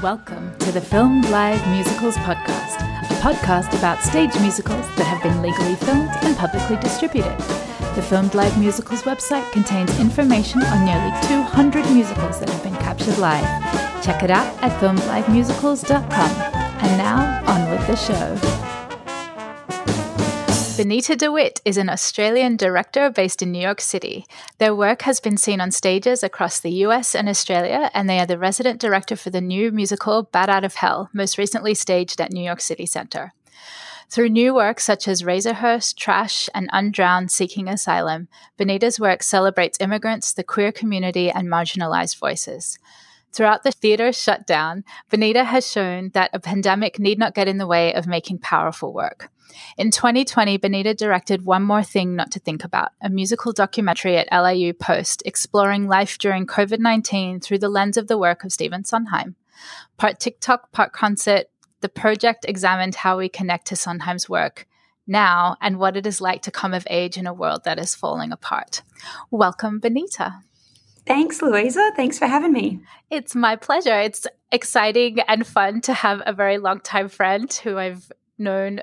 Welcome to the Filmed Live Musicals Podcast, a podcast about stage musicals that have been legally filmed and publicly distributed. The Filmed Live Musicals website contains information on nearly 200 musicals that have been captured live. Check it out at filmedlivemusicals.com. And now, on with the show. Benita DeWitt is an Australian director based in New York City. Their work has been seen on stages across the US and Australia, and they are the resident director for the new musical Bat Out of Hell, most recently staged at New York City Center. Through new work such as Razorhurst, Trash, and Undrowned Seeking Asylum, Benita's work celebrates immigrants, the queer community, and marginalized voices. Throughout the theater shutdown, Benita has shown that a pandemic need not get in the way of making powerful work. In 2020, Benita directed One More Thing Not to Think About, a musical documentary at LIU Post exploring life during COVID 19 through the lens of the work of Stephen Sondheim. Part TikTok, part concert, the project examined how we connect to Sondheim's work now and what it is like to come of age in a world that is falling apart. Welcome, Benita. Thanks, Louisa. Thanks for having me. It's my pleasure. It's exciting and fun to have a very long time friend who I've known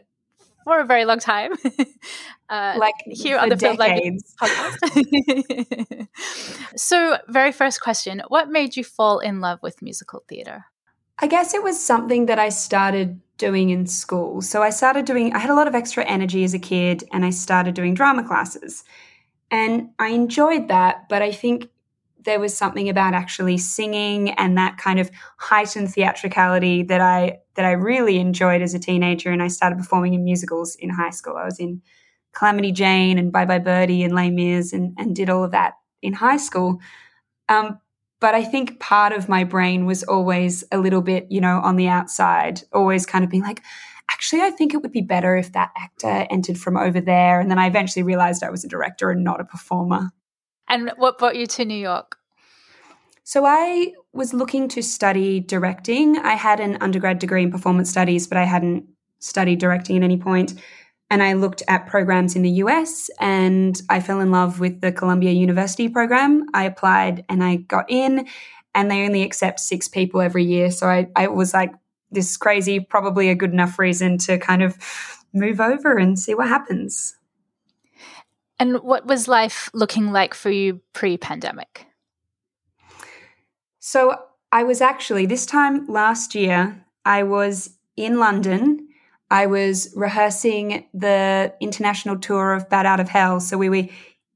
for a very long time. uh, like here on the decades. podcast. so, very first question: What made you fall in love with musical theater? I guess it was something that I started doing in school. So I started doing. I had a lot of extra energy as a kid, and I started doing drama classes, and I enjoyed that. But I think there was something about actually singing and that kind of heightened theatricality that I that I really enjoyed as a teenager. And I started performing in musicals in high school. I was in Calamity Jane and Bye Bye Birdie and Les Mis and, and did all of that in high school. Um, but I think part of my brain was always a little bit, you know, on the outside, always kind of being like, actually, I think it would be better if that actor entered from over there. And then I eventually realized I was a director and not a performer. And what brought you to New York? So I was looking to study directing. I had an undergrad degree in performance studies, but I hadn't studied directing at any point. And I looked at programs in the US and I fell in love with the Columbia University program. I applied and I got in, and they only accept six people every year. So I, I was like, this is crazy, probably a good enough reason to kind of move over and see what happens. And what was life looking like for you pre pandemic? So I was actually, this time last year, I was in London. I was rehearsing the international tour of Bat Out of Hell. So we were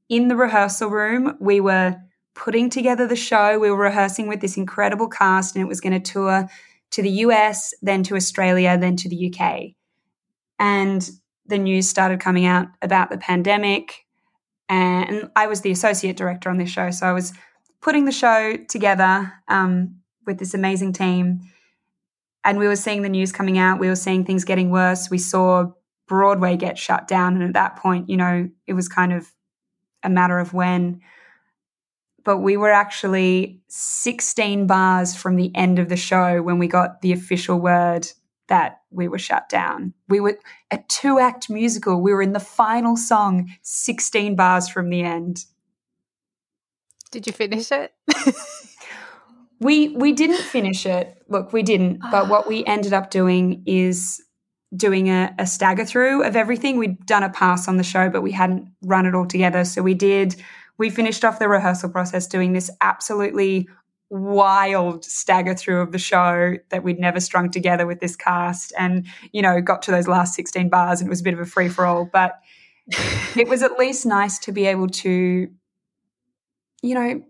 in the rehearsal room. We were putting together the show. We were rehearsing with this incredible cast, and it was going to tour to the US, then to Australia, then to the UK. And the news started coming out about the pandemic and I was the associate director on this show. So I was putting the show together um, with this amazing team. And we were seeing the news coming out. We were seeing things getting worse. We saw Broadway get shut down. And at that point, you know, it was kind of a matter of when. But we were actually 16 bars from the end of the show when we got the official word that we were shut down. We were a two act musical. We were in the final song, 16 bars from the end. Did you finish it? we we didn't finish it. Look, we didn't. But what we ah. ended up doing is doing a, a stagger through of everything. We'd done a pass on the show, but we hadn't run it all together. So we did. We finished off the rehearsal process doing this absolutely wild stagger through of the show that we'd never strung together with this cast and you know got to those last 16 bars and it was a bit of a free for all but it was at least nice to be able to you know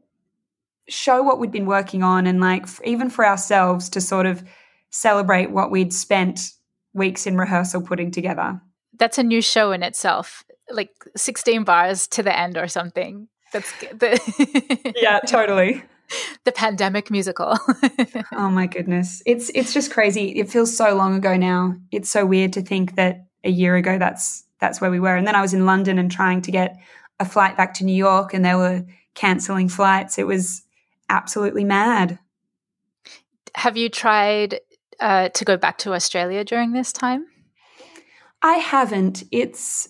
show what we'd been working on and like even for ourselves to sort of celebrate what we'd spent weeks in rehearsal putting together. That's a new show in itself like 16 bars to the end or something. That's the yeah totally the pandemic musical. oh my goodness. It's it's just crazy. It feels so long ago now. It's so weird to think that a year ago that's that's where we were. And then I was in London and trying to get a flight back to New York and they were canceling flights. It was absolutely mad. Have you tried uh, to go back to Australia during this time? I haven't. It's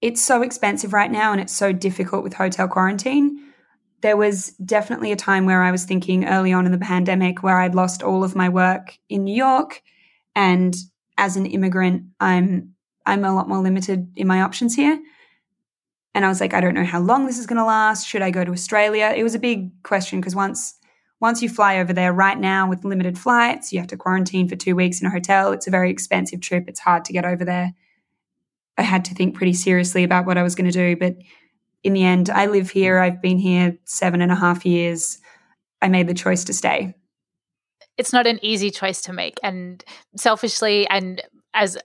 it's so expensive right now and it's so difficult with hotel quarantine there was definitely a time where I was thinking early on in the pandemic where I'd lost all of my work in New York and as an immigrant I'm I'm a lot more limited in my options here. And I was like I don't know how long this is going to last. Should I go to Australia? It was a big question because once once you fly over there right now with limited flights, you have to quarantine for 2 weeks in a hotel. It's a very expensive trip. It's hard to get over there. I had to think pretty seriously about what I was going to do, but in the end, I live here. I've been here seven and a half years. I made the choice to stay. It's not an easy choice to make. And selfishly, and as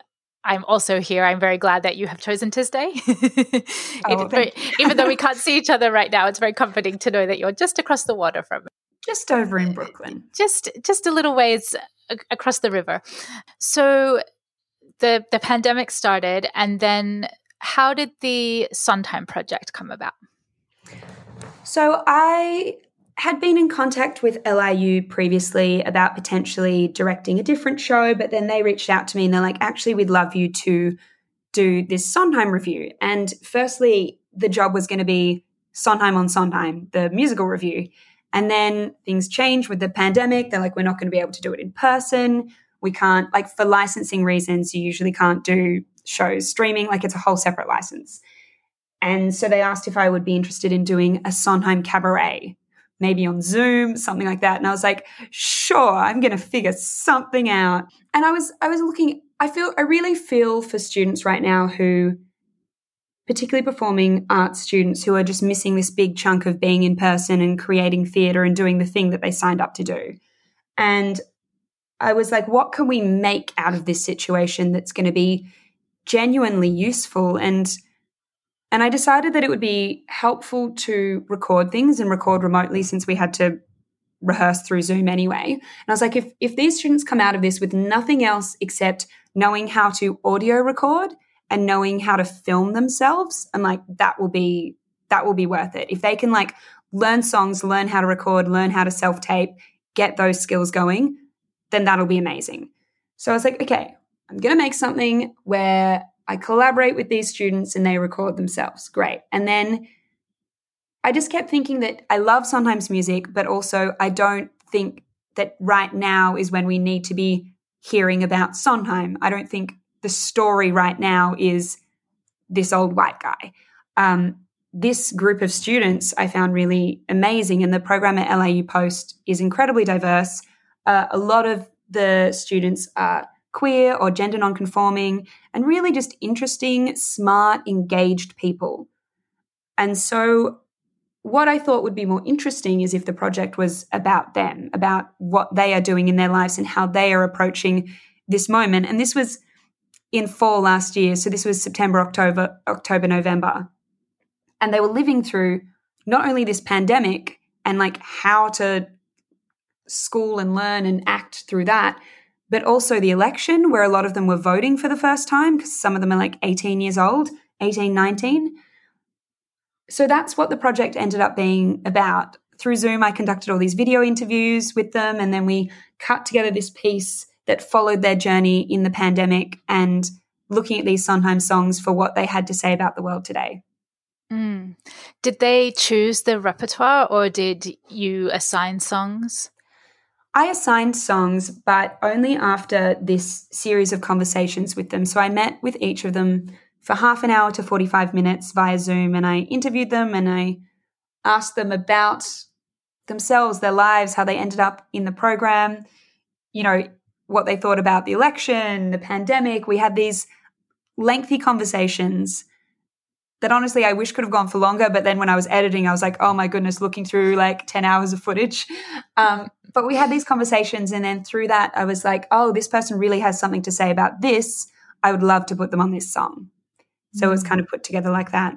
I'm also here. I'm very glad that you have chosen to stay. oh, very, even though we can't see each other right now, it's very comforting to know that you're just across the water from me. Just over in Brooklyn. Just just a little ways across the river. So the the pandemic started and then how did the Sondheim project come about? So I had been in contact with LIU previously about potentially directing a different show, but then they reached out to me and they're like, actually, we'd love you to do this Sondheim review. And firstly, the job was going to be Sondheim on Sondheim, the musical review. And then things changed with the pandemic. They're like, we're not going to be able to do it in person. We can't, like, for licensing reasons, you usually can't do shows streaming, like it's a whole separate license. And so they asked if I would be interested in doing a Sondheim cabaret, maybe on Zoom, something like that. And I was like, sure, I'm going to figure something out. And I was, I was looking, I feel, I really feel for students right now who, particularly performing arts students who are just missing this big chunk of being in person and creating theatre and doing the thing that they signed up to do. And I was like, what can we make out of this situation that's going to be genuinely useful and and I decided that it would be helpful to record things and record remotely since we had to rehearse through Zoom anyway. And I was like, if, if these students come out of this with nothing else except knowing how to audio record and knowing how to film themselves, I'm like, that will be that will be worth it. If they can like learn songs, learn how to record, learn how to self-tape, get those skills going, then that'll be amazing. So I was like, okay, I'm going to make something where I collaborate with these students and they record themselves. Great. And then I just kept thinking that I love Sondheim's music, but also I don't think that right now is when we need to be hearing about Sondheim. I don't think the story right now is this old white guy. Um, this group of students I found really amazing, and the program at LIU Post is incredibly diverse. Uh, a lot of the students are queer or gender nonconforming, and really just interesting, smart, engaged people. And so, what I thought would be more interesting is if the project was about them, about what they are doing in their lives and how they are approaching this moment. And this was in fall last year. So this was September, October, October, November. And they were living through not only this pandemic and like how to school and learn and act through that, but also the election, where a lot of them were voting for the first time because some of them are like 18 years old, 18, 19. So that's what the project ended up being about. Through Zoom, I conducted all these video interviews with them, and then we cut together this piece that followed their journey in the pandemic and looking at these Sondheim songs for what they had to say about the world today. Mm. Did they choose the repertoire or did you assign songs? I assigned songs, but only after this series of conversations with them. So I met with each of them for half an hour to 45 minutes via Zoom and I interviewed them and I asked them about themselves, their lives, how they ended up in the program, you know, what they thought about the election, the pandemic. We had these lengthy conversations that honestly I wish could have gone for longer. But then when I was editing, I was like, oh my goodness, looking through like 10 hours of footage. Um, but we had these conversations. And then through that, I was like, oh, this person really has something to say about this. I would love to put them on this song. So mm-hmm. it was kind of put together like that.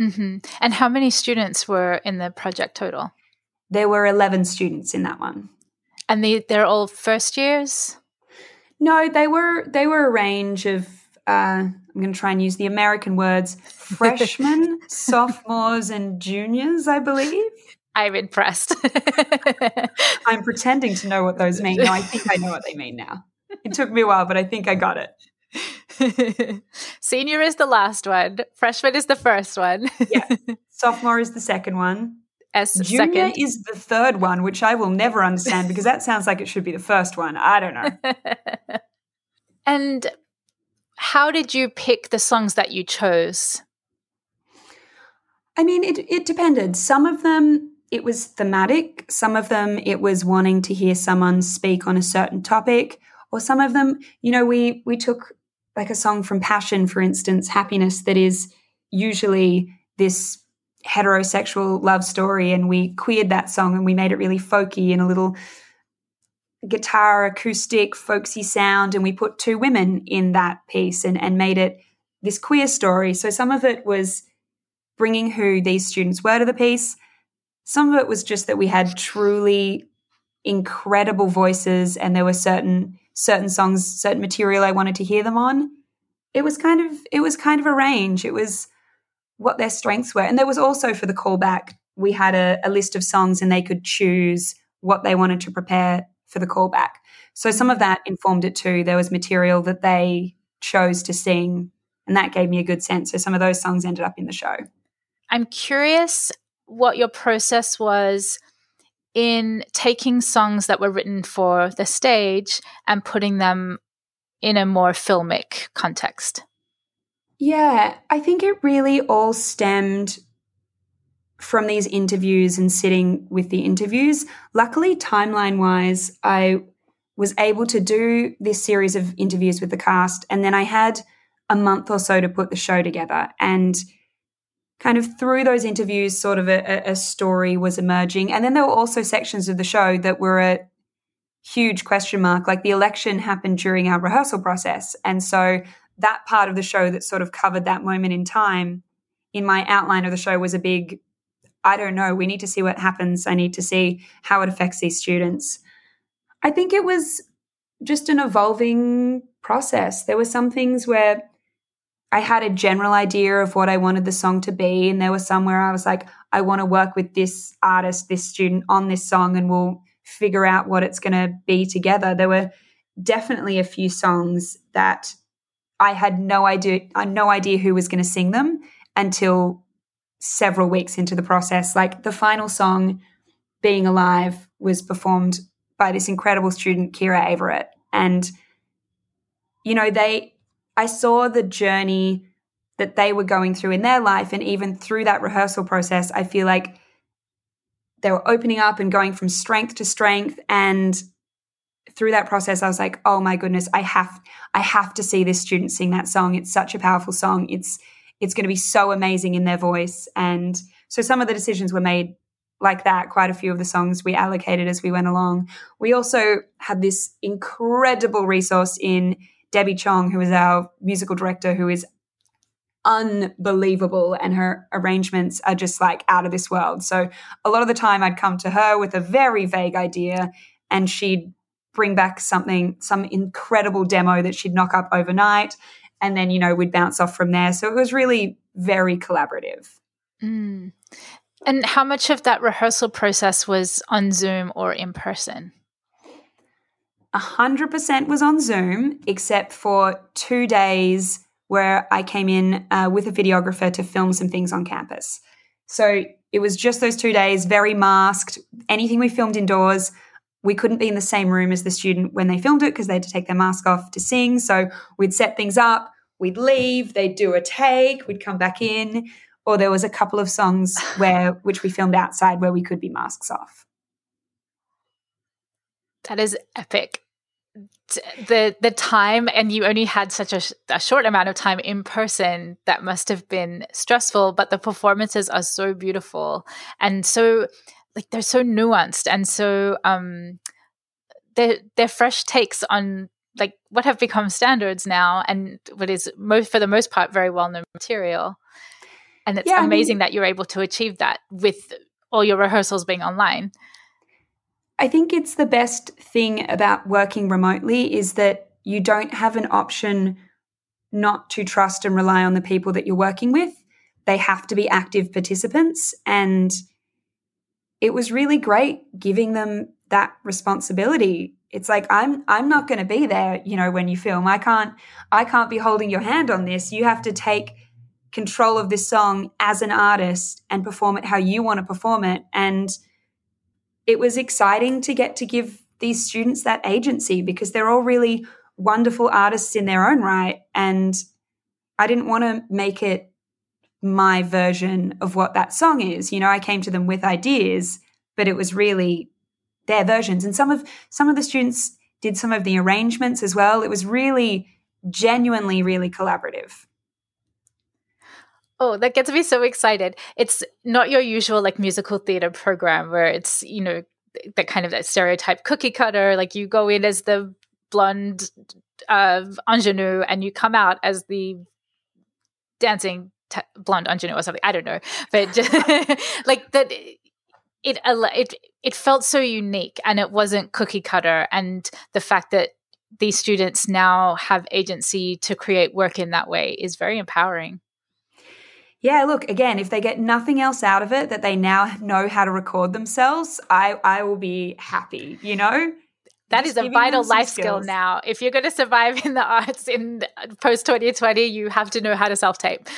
Mm-hmm. And how many students were in the project total? There were 11 students in that one. And they, they're all first years? No, they were they were a range of uh, I'm going to try and use the American words freshmen, sophomores, and juniors, I believe. I'm impressed. I'm pretending to know what those mean. No, I think I know what they mean now. It took me a while, but I think I got it. Senior is the last one, freshman is the first one. yeah. Sophomore is the second one. S Junior second. is the third one, which I will never understand because that sounds like it should be the first one. I don't know. and how did you pick the songs that you chose? I mean, it, it depended. Some of them, it was thematic. Some of them, it was wanting to hear someone speak on a certain topic. Or some of them, you know, we, we took like a song from Passion, for instance, Happiness, that is usually this heterosexual love story. And we queered that song and we made it really folky and a little guitar, acoustic, folksy sound. And we put two women in that piece and, and made it this queer story. So some of it was bringing who these students were to the piece. Some of it was just that we had truly incredible voices and there were certain certain songs, certain material I wanted to hear them on. It was kind of it was kind of a range. It was what their strengths were. And there was also for the callback, we had a, a list of songs and they could choose what they wanted to prepare for the callback. So some of that informed it too. There was material that they chose to sing, and that gave me a good sense. So some of those songs ended up in the show. I'm curious what your process was in taking songs that were written for the stage and putting them in a more filmic context. Yeah, I think it really all stemmed from these interviews and sitting with the interviews. Luckily, timeline wise, I was able to do this series of interviews with the cast, and then I had a month or so to put the show together. And kind of through those interviews, sort of a, a story was emerging. And then there were also sections of the show that were a huge question mark. Like the election happened during our rehearsal process. And so that part of the show that sort of covered that moment in time in my outline of the show was a big I don't know. We need to see what happens. I need to see how it affects these students. I think it was just an evolving process. There were some things where I had a general idea of what I wanted the song to be. And there were some where I was like, I want to work with this artist, this student on this song, and we'll figure out what it's going to be together. There were definitely a few songs that I had no idea, had no idea who was going to sing them until several weeks into the process. Like the final song, Being Alive, was performed by this incredible student, Kira Averett. And, you know, they, I saw the journey that they were going through in their life. And even through that rehearsal process, I feel like they were opening up and going from strength to strength. And through that process, I was like, oh my goodness, I have, I have to see this student sing that song. It's such a powerful song. It's, it's going to be so amazing in their voice. And so some of the decisions were made like that. Quite a few of the songs we allocated as we went along. We also had this incredible resource in Debbie Chong, who is our musical director, who is unbelievable and her arrangements are just like out of this world. So a lot of the time I'd come to her with a very vague idea and she'd bring back something, some incredible demo that she'd knock up overnight and then you know we'd bounce off from there. So it was really very collaborative. Mm. and how much of that rehearsal process was on zoom or in person? 100% was on zoom except for two days where i came in uh, with a videographer to film some things on campus. So it was just those two days very masked anything we filmed indoors we couldn't be in the same room as the student when they filmed it because they had to take their mask off to sing. So we'd set things up, we'd leave, they'd do a take, we'd come back in. Or there was a couple of songs where which we filmed outside where we could be masks off. That is epic. The the time and you only had such a, a short amount of time in person that must have been stressful, but the performances are so beautiful and so like they're so nuanced and so um they're they're fresh takes on like what have become standards now and what is most for the most part very well known material. And it's yeah, amazing I mean, that you're able to achieve that with all your rehearsals being online. I think it's the best thing about working remotely is that you don't have an option not to trust and rely on the people that you're working with. They have to be active participants and it was really great giving them that responsibility it's like i'm i'm not going to be there you know when you film i can't i can't be holding your hand on this you have to take control of this song as an artist and perform it how you want to perform it. And it was exciting to get to give these students that agency because they're all really wonderful artists in their own right. And I didn't want to make it my version of what that song is. You know, I came to them with ideas, but it was really their versions. And some of some of the students did some of the arrangements as well. It was really genuinely really collaborative. Oh, that gets me so excited. It's not your usual like musical theater program where it's, you know, that kind of that stereotype cookie cutter, like you go in as the blonde uh, ingenue and you come out as the dancing t- blonde ingenue or something. I don't know, but just, like that. It, it it felt so unique and it wasn't cookie cutter and the fact that these students now have agency to create work in that way is very empowering yeah, look, again, if they get nothing else out of it, that they now know how to record themselves, I, I will be happy, you know? That Just is a vital life skills. skill now. If you're going to survive in the arts in post 2020, you have to know how to self tape.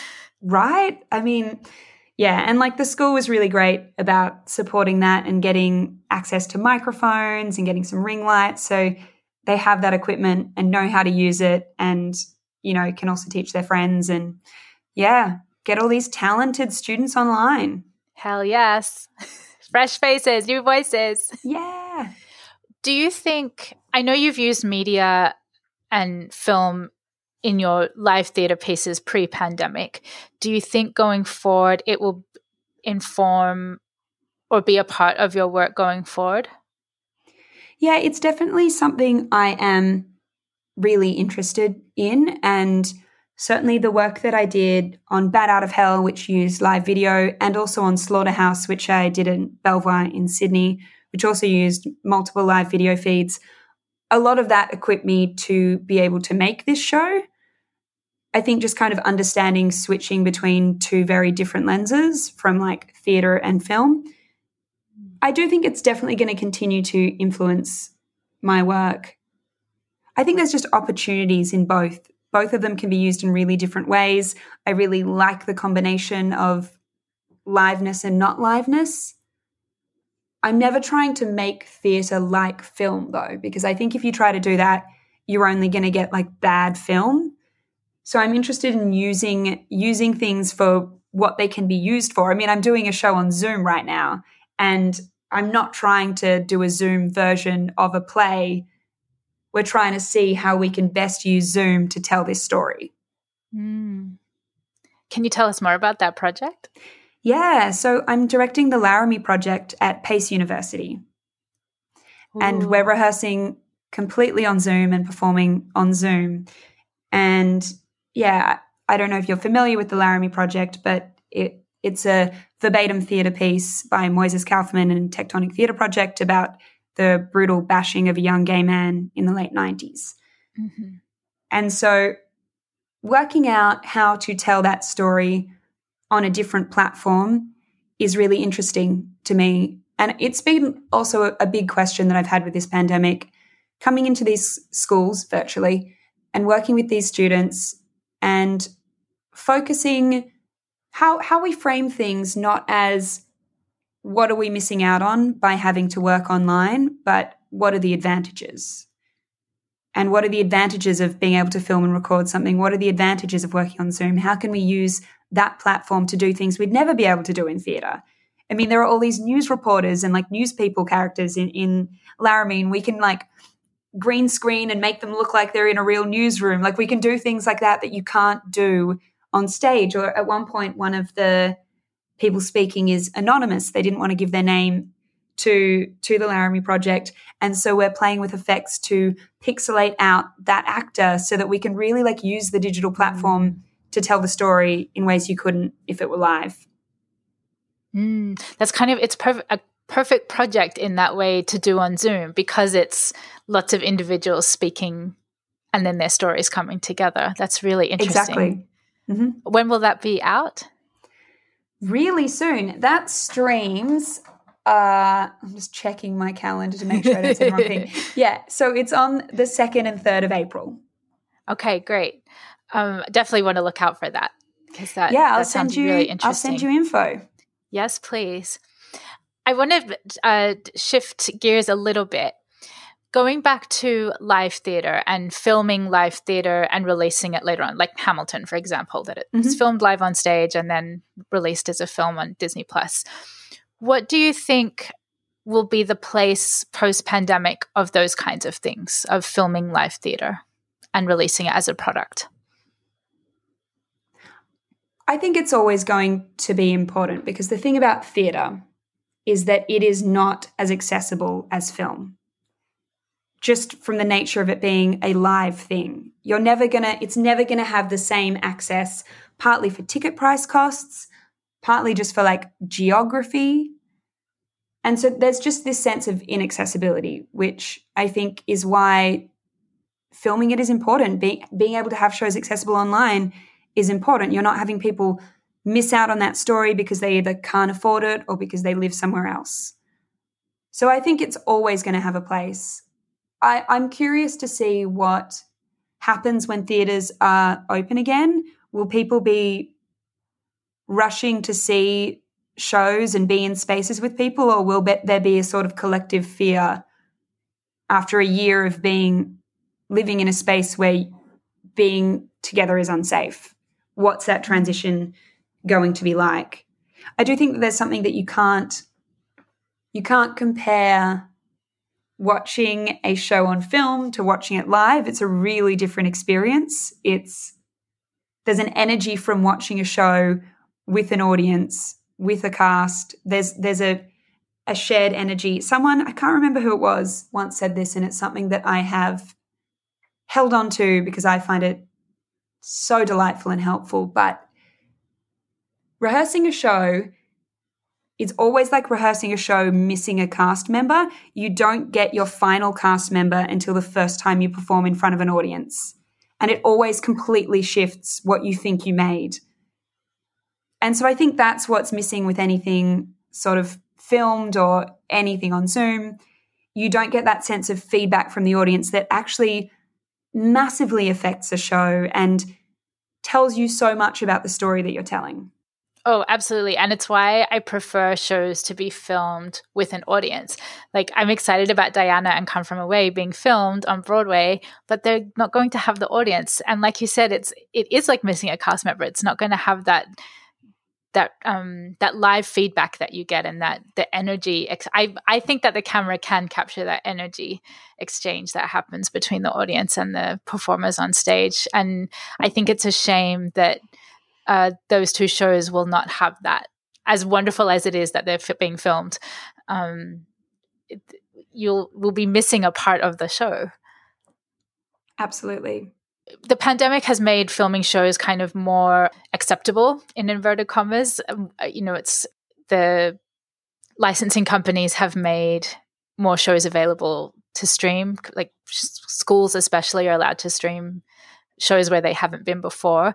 Right? I mean, yeah. And like the school was really great about supporting that and getting access to microphones and getting some ring lights. So they have that equipment and know how to use it and, you know, can also teach their friends. And yeah, get all these talented students online. Hell yes. Fresh faces, new voices. Yeah. Do you think, I know you've used media and film in your live theatre pieces pre pandemic. Do you think going forward it will inform or be a part of your work going forward? Yeah, it's definitely something I am really interested in. And certainly the work that I did on Bat Out of Hell, which used live video, and also on Slaughterhouse, which I did in Belvoir in Sydney, which also used multiple live video feeds. A lot of that equipped me to be able to make this show. I think just kind of understanding switching between two very different lenses from like theater and film. I do think it's definitely going to continue to influence my work. I think there's just opportunities in both both of them can be used in really different ways. I really like the combination of liveness and not liveness. I'm never trying to make theatre like film though, because I think if you try to do that, you're only going to get like bad film. So I'm interested in using using things for what they can be used for. I mean, I'm doing a show on Zoom right now, and I'm not trying to do a Zoom version of a play we're trying to see how we can best use Zoom to tell this story. Mm. Can you tell us more about that project? Yeah, so I'm directing the Laramie project at Pace University. Ooh. And we're rehearsing completely on Zoom and performing on Zoom. And yeah, I don't know if you're familiar with the Laramie project, but it it's a verbatim theatre piece by Moises Kaufman and Tectonic Theatre Project about the brutal bashing of a young gay man in the late 90s. Mm-hmm. And so, working out how to tell that story on a different platform is really interesting to me. And it's been also a, a big question that I've had with this pandemic coming into these schools virtually and working with these students and focusing how how we frame things not as what are we missing out on by having to work online, but what are the advantages? And what are the advantages of being able to film and record something? What are the advantages of working on Zoom? How can we use that platform to do things we'd never be able to do in theatre? I mean, there are all these news reporters and like news people characters in, in Laramie, and we can like green screen and make them look like they're in a real newsroom. Like we can do things like that that you can't do on stage. Or at one point, one of the people speaking is anonymous. They didn't want to give their name to to the Laramie project, and so we're playing with effects to pixelate out that actor so that we can really like use the digital platform mm. to tell the story in ways you couldn't if it were live. Mm, that's kind of it's perfect perfect project in that way to do on Zoom because it's lots of individuals speaking and then their stories coming together. That's really interesting. Exactly. Mm-hmm. When will that be out? really soon. That streams. Uh, I'm just checking my calendar to make sure I don't say the wrong thing. Yeah, so it's on the second and third of April. Okay, great. Um, definitely want to look out for that. because that yeah, I'll that send you. really I'll send you info. Yes, please. I want to uh, shift gears a little bit. Going back to live theater and filming live theater and releasing it later on, like Hamilton, for example, that it's Mhm. filmed live on stage and then released as a film on Disney Plus. What do you think will be the place post pandemic of those kinds of things, of filming live theater and releasing it as a product? I think it's always going to be important because the thing about theatre is that it is not as accessible as film. Just from the nature of it being a live thing. You're never gonna, it's never gonna have the same access, partly for ticket price costs, partly just for like geography. And so there's just this sense of inaccessibility, which I think is why filming it is important. Be, being able to have shows accessible online is important. You're not having people miss out on that story because they either can't afford it or because they live somewhere else. So I think it's always going to have a place. I, I'm curious to see what happens when theatres are open again. Will people be rushing to see shows and be in spaces with people, or will there be a sort of collective fear after a year of being living in a space where being together is unsafe? What's that transition going to be like? I do think that there's something that you can't you can't compare watching a show on film to watching it live. It's a really different experience. It's there's an energy from watching a show with an audience, with a cast. There's there's a a shared energy. Someone I can't remember who it was once said this, and it's something that I have held on to because I find it so delightful and helpful. But rehearsing a show it's always like rehearsing a show missing a cast member. You don't get your final cast member until the first time you perform in front of an audience. And it always completely shifts what you think you made. And so I think that's what's missing with anything sort of filmed or anything on Zoom. You don't get that sense of feedback from the audience that actually massively affects a show and tells you so much about the story that you're telling. Oh, absolutely. And it's why I prefer shows to be filmed with an audience. Like, I'm excited about Diana and Come From Away being filmed on Broadway, but they're not going to have the audience. And like you said, it's it is like missing a cast member. It's not going to have that that um that live feedback that you get and that the energy ex- I I think that the camera can capture that energy exchange that happens between the audience and the performers on stage and I think it's a shame that uh, those two shows will not have that. As wonderful as it is that they're being filmed, um, it, you'll will be missing a part of the show. Absolutely. The pandemic has made filming shows kind of more acceptable in inverted commas. Um, you know, it's the licensing companies have made more shows available to stream. Like schools, especially, are allowed to stream shows where they haven't been before.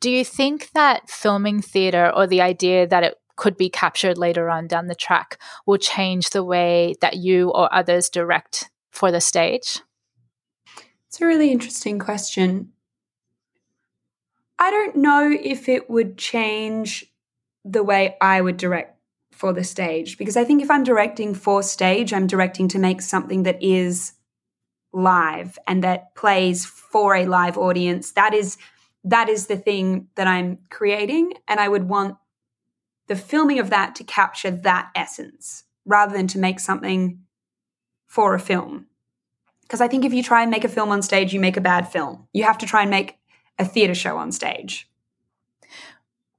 Do you think that filming theater or the idea that it could be captured later on down the track will change the way that you or others direct for the stage? It's a really interesting question. I don't know if it would change the way I would direct for the stage because I think if I'm directing for stage, I'm directing to make something that is live and that plays for a live audience. That is that is the thing that I'm creating and I would want the filming of that to capture that essence rather than to make something for a film. Because I think if you try and make a film on stage, you make a bad film. You have to try and make a theatre show on stage.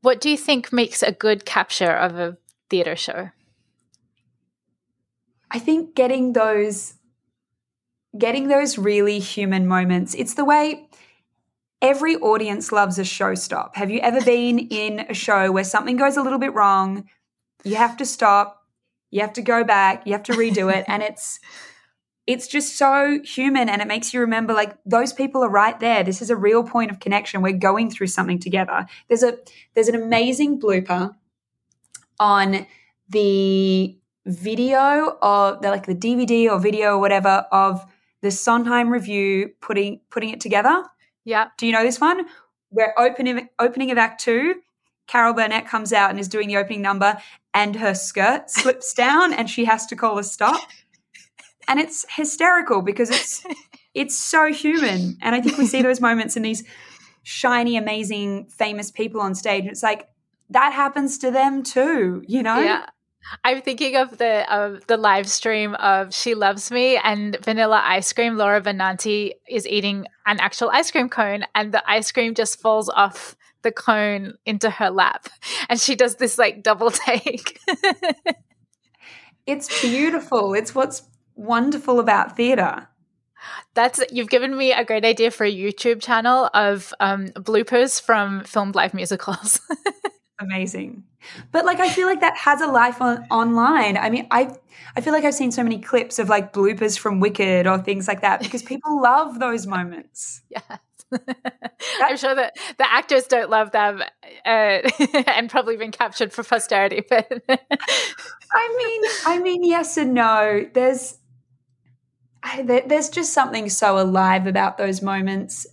What do you think makes a good capture of a theatre show? I think getting those getting those really human moments. It's the way every audience loves a show stop. Have you ever been in a show where something goes a little bit wrong? You have to stop, you have to go back, you have to redo it and it's it's just so human and it makes you remember like those people are right there this is a real point of connection we're going through something together there's a there's an amazing blooper on the video of like the dvd or video or whatever of the sondheim review putting putting it together yeah do you know this one where opening opening of Act Two, Carol Burnett comes out and is doing the opening number, and her skirt slips down, and she has to call a stop, and it's hysterical because it's it's so human, and I think we see those moments in these shiny, amazing, famous people on stage. It's like that happens to them too, you know? Yeah. I'm thinking of the uh, the live stream of She Loves Me and Vanilla Ice Cream. Laura Benanti is eating an actual ice cream cone, and the ice cream just falls off the cone into her lap, and she does this like double take. it's beautiful. It's what's wonderful about theatre. That's you've given me a great idea for a YouTube channel of um, bloopers from filmed live musicals. Amazing. But like I feel like that has a life on online. I mean, I I feel like I've seen so many clips of like bloopers from Wicked or things like that because people love those moments. Yes. I'm sure that the actors don't love them uh, and probably been captured for posterity. But I mean, I mean, yes and no. There's I, there's just something so alive about those moments.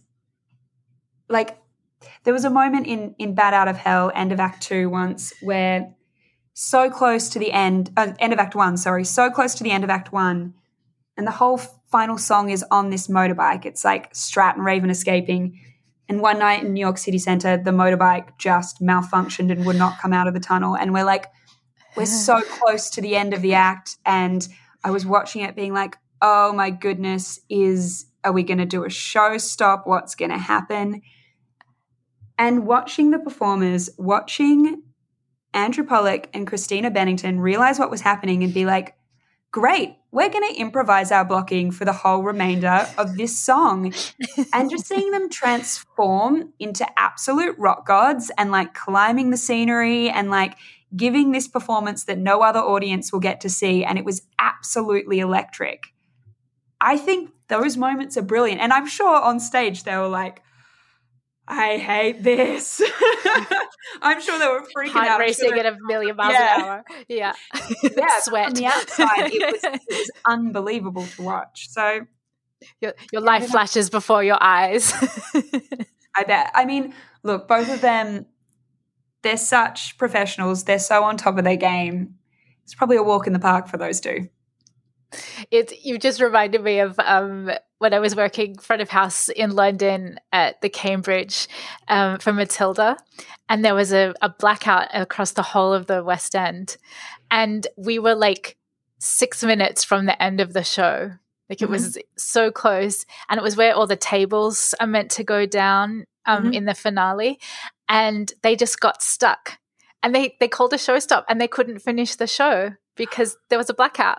Like there was a moment in in Bat Out of Hell, end of Act Two, once where so close to the end, uh, end of Act One, sorry, so close to the end of Act One, and the whole final song is on this motorbike. It's like Strat and Raven escaping. And one night in New York City Center, the motorbike just malfunctioned and would not come out of the tunnel. And we're like, we're so close to the end of the act. And I was watching it being like, oh my goodness, is are we going to do a show stop? What's going to happen? And watching the performers, watching Andrew Polec and Christina Bennington realize what was happening and be like, great, we're going to improvise our blocking for the whole remainder of this song. and just seeing them transform into absolute rock gods and like climbing the scenery and like giving this performance that no other audience will get to see. And it was absolutely electric. I think those moments are brilliant. And I'm sure on stage they were like, I hate this. I'm sure they were freaking Heart out. racing sure at a million miles yeah. an hour. Yeah. yeah. Sweat. On the outside, it was, it was unbelievable to watch. So your, your life flashes before your eyes. I bet. I mean, look, both of them, they're such professionals. They're so on top of their game. It's probably a walk in the park for those two. It you just reminded me of um, when I was working front of house in London at the Cambridge um, for Matilda, and there was a, a blackout across the whole of the West End, and we were like six minutes from the end of the show. Like it mm-hmm. was so close, and it was where all the tables are meant to go down um, mm-hmm. in the finale, and they just got stuck, and they they called a show stop, and they couldn't finish the show because there was a blackout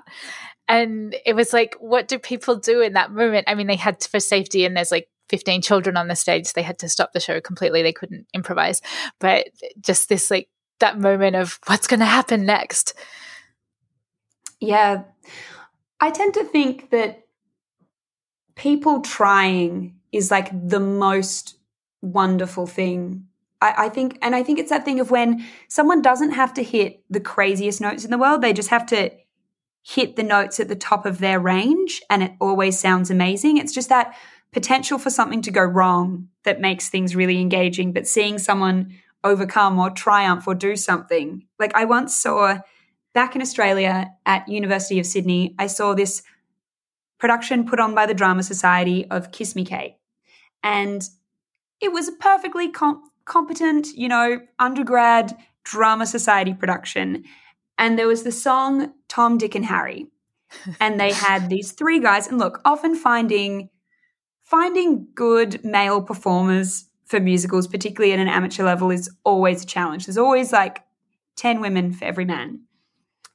and it was like what do people do in that moment? I mean they had to, for safety and there's like 15 children on the stage they had to stop the show completely. They couldn't improvise. But just this like that moment of what's going to happen next? Yeah. I tend to think that people trying is like the most wonderful thing. I, I think and i think it's that thing of when someone doesn't have to hit the craziest notes in the world they just have to hit the notes at the top of their range and it always sounds amazing. It's just that potential for something to go wrong that makes things really engaging, but seeing someone overcome or triumph or do something. Like I once saw back in Australia at University of Sydney, I saw this production put on by the Drama Society of Kiss Me Kate. And it was a perfectly com- competent, you know, undergrad drama society production. And there was the song Tom, Dick, and Harry. and they had these three guys. And look, often finding finding good male performers for musicals, particularly at an amateur level, is always a challenge. There's always like 10 women for every man.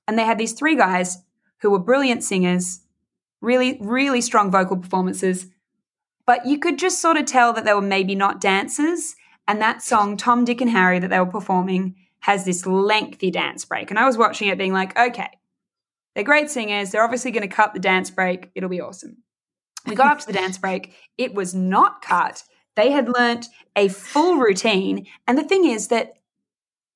And they had these three guys who were brilliant singers, really, really strong vocal performances. But you could just sort of tell that they were maybe not dancers. And that song, Tom, Dick, and Harry, that they were performing, has this lengthy dance break. And I was watching it being like, okay, they're great singers. They're obviously going to cut the dance break. It'll be awesome. We got up to the dance break. It was not cut. They had learnt a full routine. And the thing is that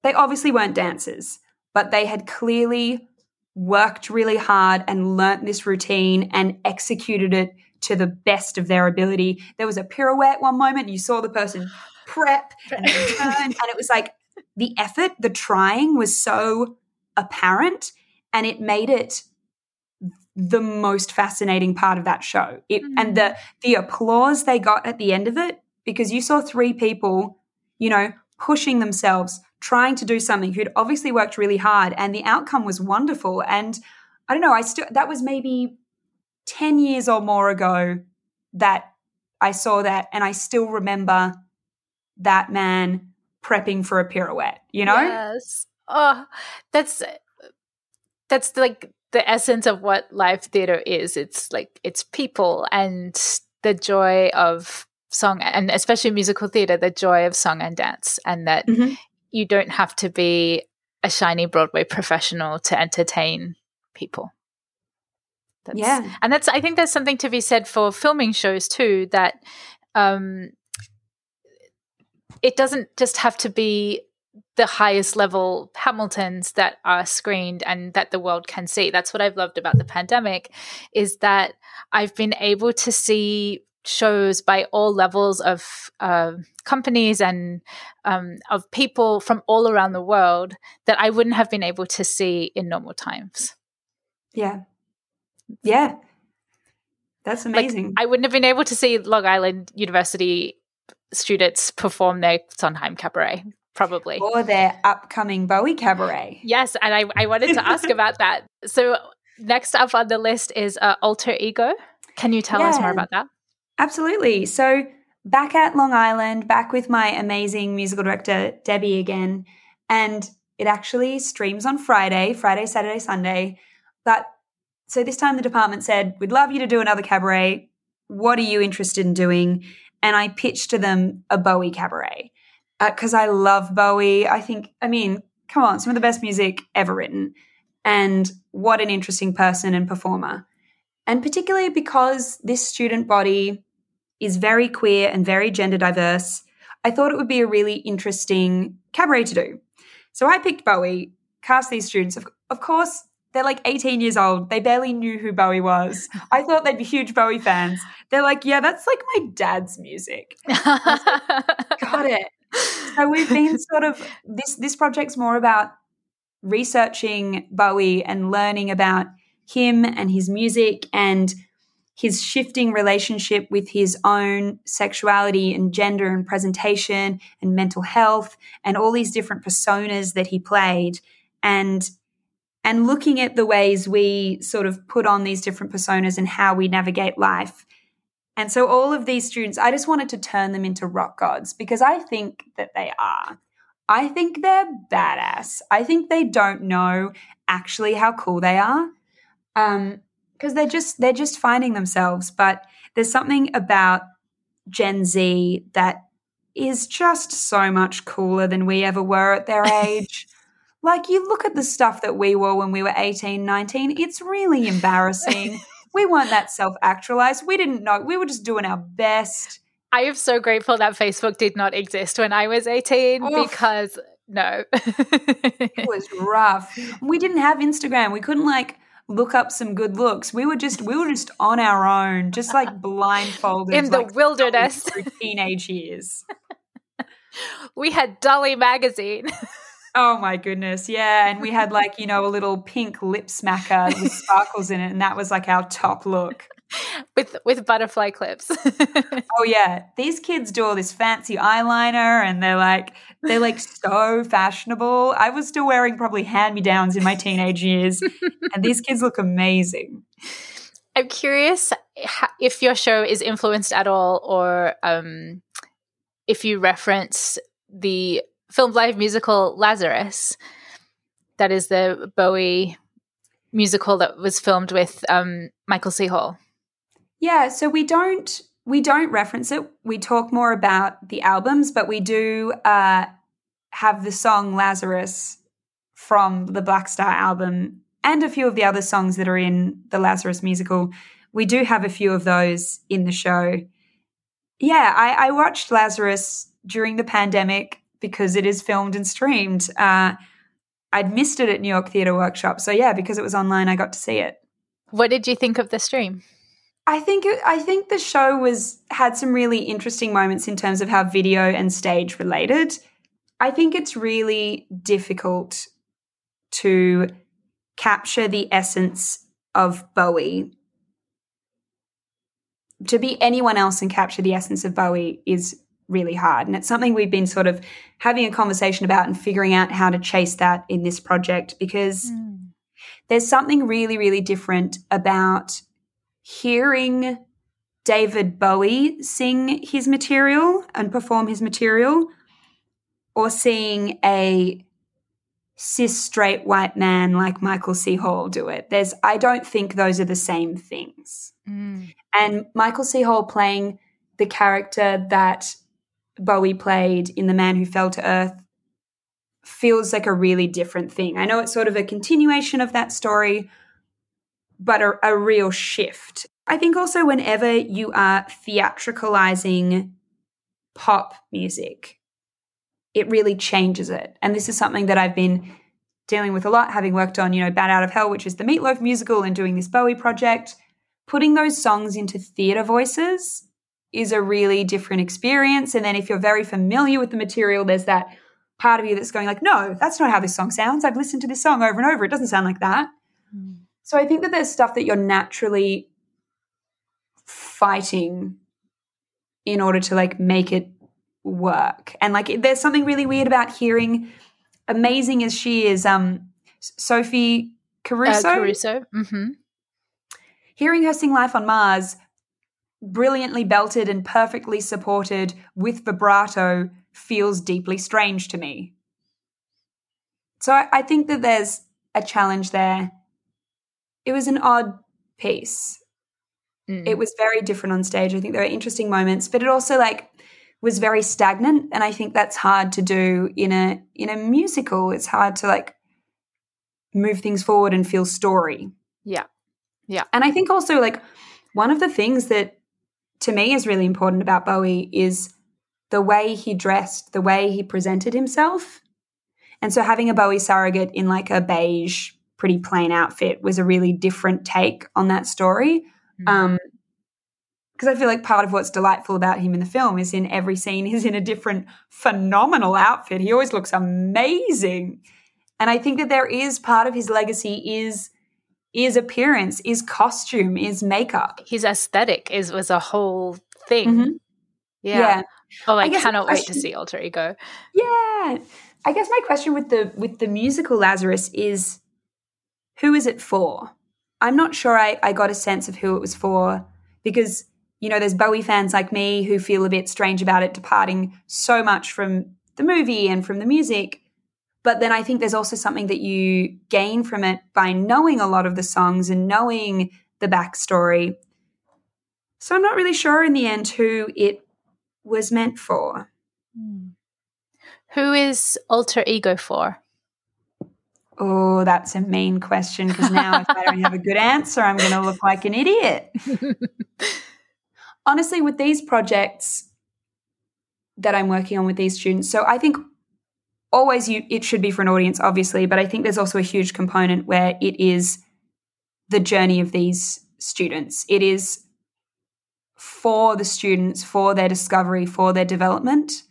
they obviously weren't dancers, but they had clearly worked really hard and learnt this routine and executed it to the best of their ability. There was a pirouette one moment, you saw the person prep and turn, and it was like the effort, the trying was so apparent, and it made it the most fascinating part of that show. It, mm-hmm. And the the applause they got at the end of it, because you saw three people, you know, pushing themselves, trying to do something who'd obviously worked really hard, and the outcome was wonderful. And I don't know, I still that was maybe 10 years or more ago that I saw that, and I still remember that man prepping for a pirouette, you know? Yes. Oh, that's that's like the essence of what live theater is. It's like it's people and the joy of song and especially musical theater, the joy of song and dance, and that mm-hmm. you don't have to be a shiny Broadway professional to entertain people. That's, yeah, and that's I think there's something to be said for filming shows too. That um, it doesn't just have to be the highest level Hamiltons that are screened and that the world can see. That's what I've loved about the pandemic is that I've been able to see shows by all levels of uh, companies and um, of people from all around the world that I wouldn't have been able to see in normal times. Yeah. Yeah. That's amazing. Like, I wouldn't have been able to see Long Island University students perform their Sondheim cabaret probably. Or their upcoming bowie cabaret. Yes and i, I wanted to ask about that. So next up on the list is uh, alter ego. Can you tell yeah, us more about that? Absolutely. So back at long island back with my amazing musical director debbie again and it actually streams on friday friday saturday sunday. But so this time the department said we'd love you to do another cabaret. What are you interested in doing? And I pitched to them a Bowie cabaret because uh, I love Bowie. I think, I mean, come on, some of the best music ever written. And what an interesting person and performer. And particularly because this student body is very queer and very gender diverse, I thought it would be a really interesting cabaret to do. So I picked Bowie, cast these students. Of, of course, they're like 18 years old. They barely knew who Bowie was. I thought they'd be huge Bowie fans. They're like, yeah, that's like my dad's music. Got it. So we've been sort of this this project's more about researching Bowie and learning about him and his music and his shifting relationship with his own sexuality and gender and presentation and mental health and all these different personas that he played and and looking at the ways we sort of put on these different personas and how we navigate life. And so all of these students, I just wanted to turn them into rock gods because I think that they are. I think they're badass. I think they don't know actually how cool they are. Um, because they're just they're just finding themselves. But there's something about Gen Z that is just so much cooler than we ever were at their age. Like, you look at the stuff that we wore when we were 18, 19, it's really embarrassing. We weren't that self actualized. We didn't know. We were just doing our best. I am so grateful that Facebook did not exist when I was 18 Oof. because no. it was rough. We didn't have Instagram. We couldn't like look up some good looks. We were just we were just on our own, just like blindfolded in the like, wilderness through teenage years. we had Dolly magazine. Oh my goodness. Yeah. And we had like, you know, a little pink lip smacker with sparkles in it. And that was like our top look. with with butterfly clips. oh yeah. These kids do all this fancy eyeliner and they're like they're like so fashionable. I was still wearing probably hand-me-downs in my teenage years. and these kids look amazing. I'm curious if your show is influenced at all or um, if you reference the filmed live musical Lazarus. That is the Bowie musical that was filmed with um, Michael C. Hall. Yeah, so we don't we don't reference it. We talk more about the albums, but we do uh, have the song Lazarus from the Blackstar album and a few of the other songs that are in the Lazarus musical. We do have a few of those in the show. Yeah, I, I watched Lazarus during the pandemic because it is filmed and streamed. Uh, I'd missed it at New York Theatre Workshop. So yeah, because it was online, I got to see it. What did you think of the stream? I think it, I think the show was had some really interesting moments in terms of how video and stage related. I think it's really difficult to capture the essence of Bowie. To be anyone else and capture the essence of Bowie is really hard. And it's something we've been sort of having a conversation about and figuring out how to chase that in this project because mm. there's something really, really different about hearing David Bowie sing his material and perform his material or seeing a cis straight white man like Michael C. Hall do it. There's I don't think those are the same things. Mm. And Michael C. Hall playing the character that Bowie played in The Man Who Fell to Earth feels like a really different thing. I know it's sort of a continuation of that story, but a, a real shift. I think also whenever you are theatricalizing pop music, it really changes it. And this is something that I've been dealing with a lot, having worked on, you know, Bat Out of Hell, which is the Meatloaf musical, and doing this Bowie project. Putting those songs into theater voices is a really different experience. And then if you're very familiar with the material, there's that part of you that's going like, no, that's not how this song sounds. I've listened to this song over and over. It doesn't sound like that. Mm. So I think that there's stuff that you're naturally fighting in order to like make it work. And like there's something really weird about hearing amazing as she is um Sophie Caruso. Uh, Caruso. Mm-hmm. Hearing her sing Life on Mars brilliantly belted and perfectly supported with vibrato feels deeply strange to me. So I, I think that there's a challenge there. It was an odd piece. Mm. It was very different on stage. I think there were interesting moments, but it also like was very stagnant and I think that's hard to do in a in a musical. It's hard to like move things forward and feel story. Yeah. Yeah. And I think also like one of the things that to me is really important about Bowie is the way he dressed, the way he presented himself. And so having a Bowie surrogate in like a beige, pretty plain outfit was a really different take on that story. Mm-hmm. Um, because I feel like part of what's delightful about him in the film is in every scene he's in a different phenomenal outfit. He always looks amazing. And I think that there is part of his legacy is is appearance, is costume, is makeup. His aesthetic is was a whole thing. Mm-hmm. Yeah. yeah. Oh, I, I cannot question, wait to see Alter Ego. Yeah. I guess my question with the with the musical Lazarus is who is it for? I'm not sure I, I got a sense of who it was for because, you know, there's Bowie fans like me who feel a bit strange about it departing so much from the movie and from the music. But then I think there's also something that you gain from it by knowing a lot of the songs and knowing the backstory. So I'm not really sure in the end who it was meant for. Hmm. Who is alter ego for? Oh, that's a mean question because now if I don't have a good answer, I'm going to look like an idiot. Honestly, with these projects that I'm working on with these students, so I think always you it should be for an audience obviously but i think there's also a huge component where it is the journey of these students. It is for the students for their discovery for their development.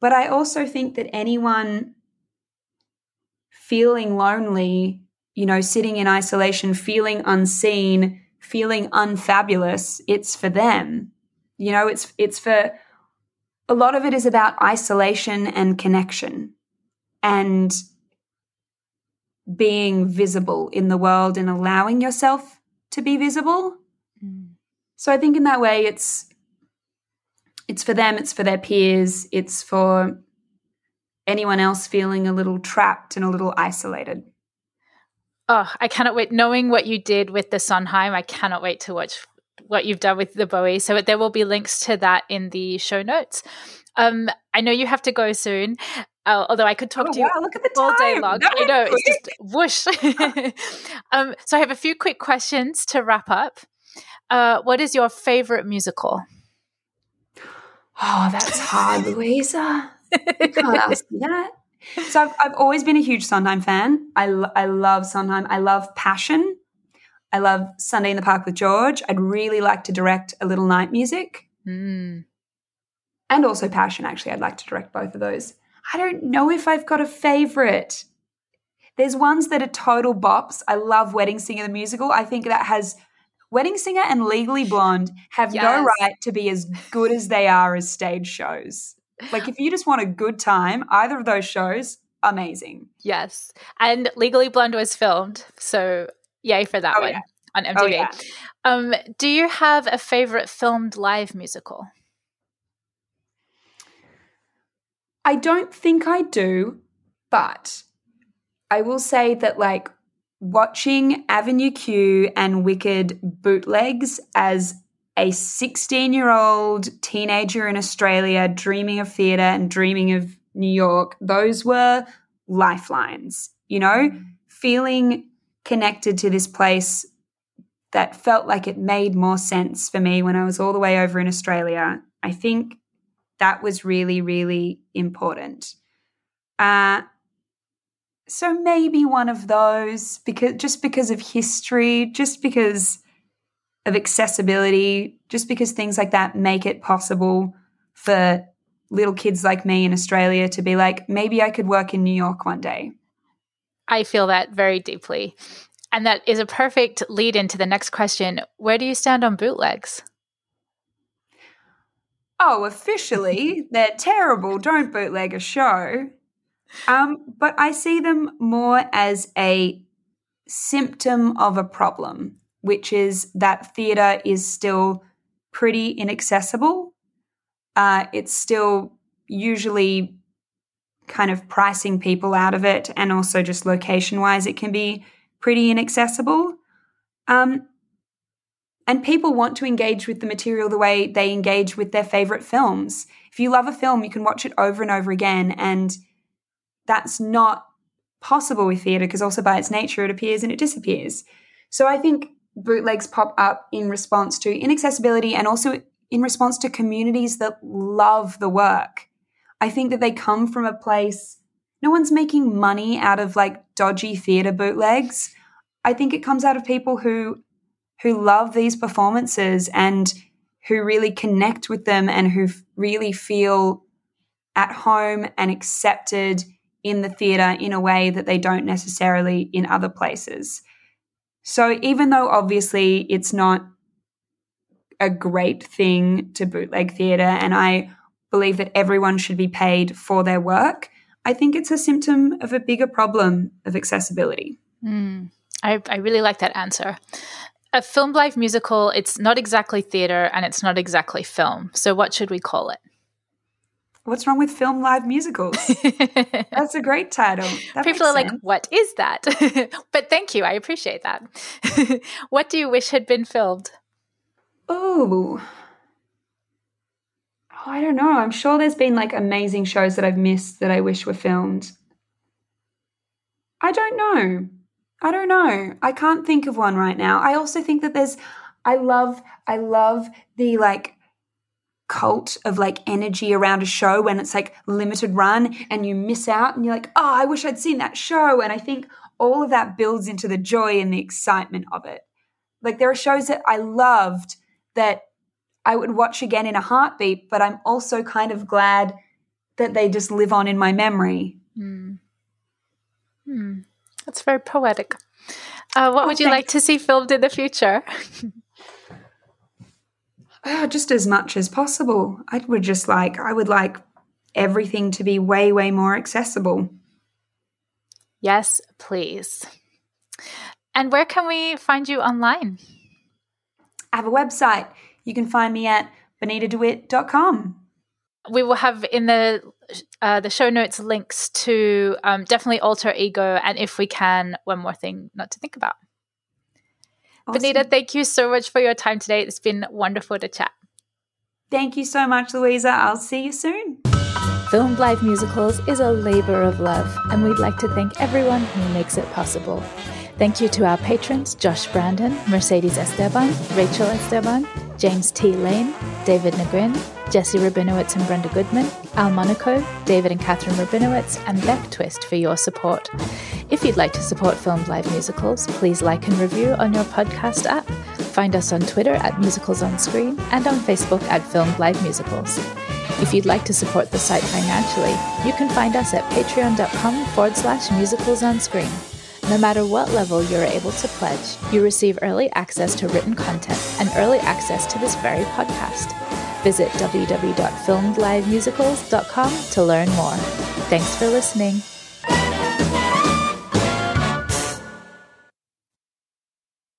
But i also think that anyone feeling lonely you know sitting in isolation feeling unseen feeling unfabulous it's for them. You know it's it's for a lot of it is about isolation and connection and being visible in the world and allowing yourself to be visible. Mm. So I think in that way it's it's for them, it's for their peers, it's for anyone else feeling a little trapped and a little isolated. Oh, I cannot wait. Knowing what you did with the Sondheim, I cannot wait to watch what you've done with the Bowie. So there will be links to that in the show notes. Um, I know you have to go soon. Uh, although I could talk oh, to you wow, look at the all day long. I know quick. it's just whoosh. um, so I have a few quick questions to wrap up. Uh, what is your favorite musical? Oh, that's hard, Louisa. You can't ask me that. So I've, I've always been a huge Sondheim fan. I, lo- I love Sondheim. I love Passion. I love Sunday in the Park with George. I'd really like to direct a little night music. Mm. And also Passion, actually. I'd like to direct both of those. I don't know if I've got a favorite. There's ones that are total bops. I love Wedding Singer the musical. I think that has Wedding Singer and Legally Blonde have Yes. no right to be as good as they are as stage shows. Like if you just want a good time, either of those shows, amazing. Yes. And Legally Blonde was filmed. So yay for that Oh, one yeah. on MTV. Oh, yeah. Um, do you have a favorite filmed live musical? I don't think I do, but I will say that like watching Avenue Q and Wicked bootlegs as a 16 year old teenager in Australia dreaming of theatre and dreaming of New York, those were lifelines, you know, feeling connected to this place that felt like it made more sense for me when I was all the way over in Australia. I think that was really, really important. Uh, so maybe one of those because just because of history, just because of accessibility, just because things like that make it possible for little kids like me in Australia to be like, maybe I could work in New York one day. I feel that very deeply. And that is a perfect lead into the next question. Where do you stand on bootlegs? Oh, officially, they're terrible. Don't bootleg a show. Um, but I see them more as a symptom of a problem, which is that theatre is still pretty inaccessible. Uh, it's still usually kind of pricing people out of it, and also just location wise, it can be pretty inaccessible. Um, and people want to engage with the material the way they engage with their favorite films. If you love a film, you can watch it over and over again. And that's not possible with theatre because, also by its nature, it appears and it disappears. So I think bootlegs pop up in response to inaccessibility and also in response to communities that love the work. I think that they come from a place, no one's making money out of like dodgy theatre bootlegs. I think it comes out of people who who love these performances and who really connect with them and who really feel at home and accepted in the theatre in a way that they don't necessarily in other places. So even though obviously it's not a great thing to bootleg theatre and I believe that everyone should be paid for their work, I think it's a symptom of a bigger problem of accessibility. Mm, I, I really like that answer. A film live musical, it's not exactly theatre and it's not exactly film. So, what should we call it? What's wrong with film live musicals? That's a great title. That People are makes like, what is that? but thank you. I appreciate that. what do you wish had been filmed? Ooh. Oh, I don't know. I'm sure there's been like amazing shows that I've missed that I wish were filmed. I don't know. I don't know. I can't think of one right now. I also think that there's I love I love the like cult of like energy around a show when it's like limited run and you miss out and you're like, "Oh, I wish I'd seen that show." And I think all of that builds into the joy and the excitement of it. Like there are shows that I loved that I would watch again in a heartbeat, but I'm also kind of glad that they just live on in my memory. Hmm. Hmm. That's very poetic. Uh, what Oh, would you like to see filmed in the future? Oh, just as much as possible. I would just like I would like everything to be way way more accessible. yes, please. And where can we find you online? I have a website. You can find me at benitadewit.com. We will have in the uh, the show notes links to um, definitely alter ego, and if we can, one more thing not to think about. Awesome. Benita, thank you so much for your time today. It's been wonderful to chat. Thank you so much, Louisa. I'll see you soon. Filmed Live Musicals is a labor of love, and we'd like to thank everyone who makes it possible. Thank you to our patrons Josh Brandon, Mercedes Esteban, Rachel Esteban, James T. Lane, David Negrin, Jesse Rabinowitz and Brenda Goodman, Al Monaco, David and Catherine Rabinowitz, and Beck Twist for your support. If you'd like to support Filmed Live Musicals, please like and review on your podcast app. Find us on Twitter at Musicals on Screen and on Facebook at Filmed Live Musicals. If you'd like to support the site financially, you can find us at patreon.com forward slash musicals on screen. No matter what level you're able to pledge, you receive early access to written content and early access to this very podcast. Visit www.filmedlivemusicals.com to learn more. Thanks for listening.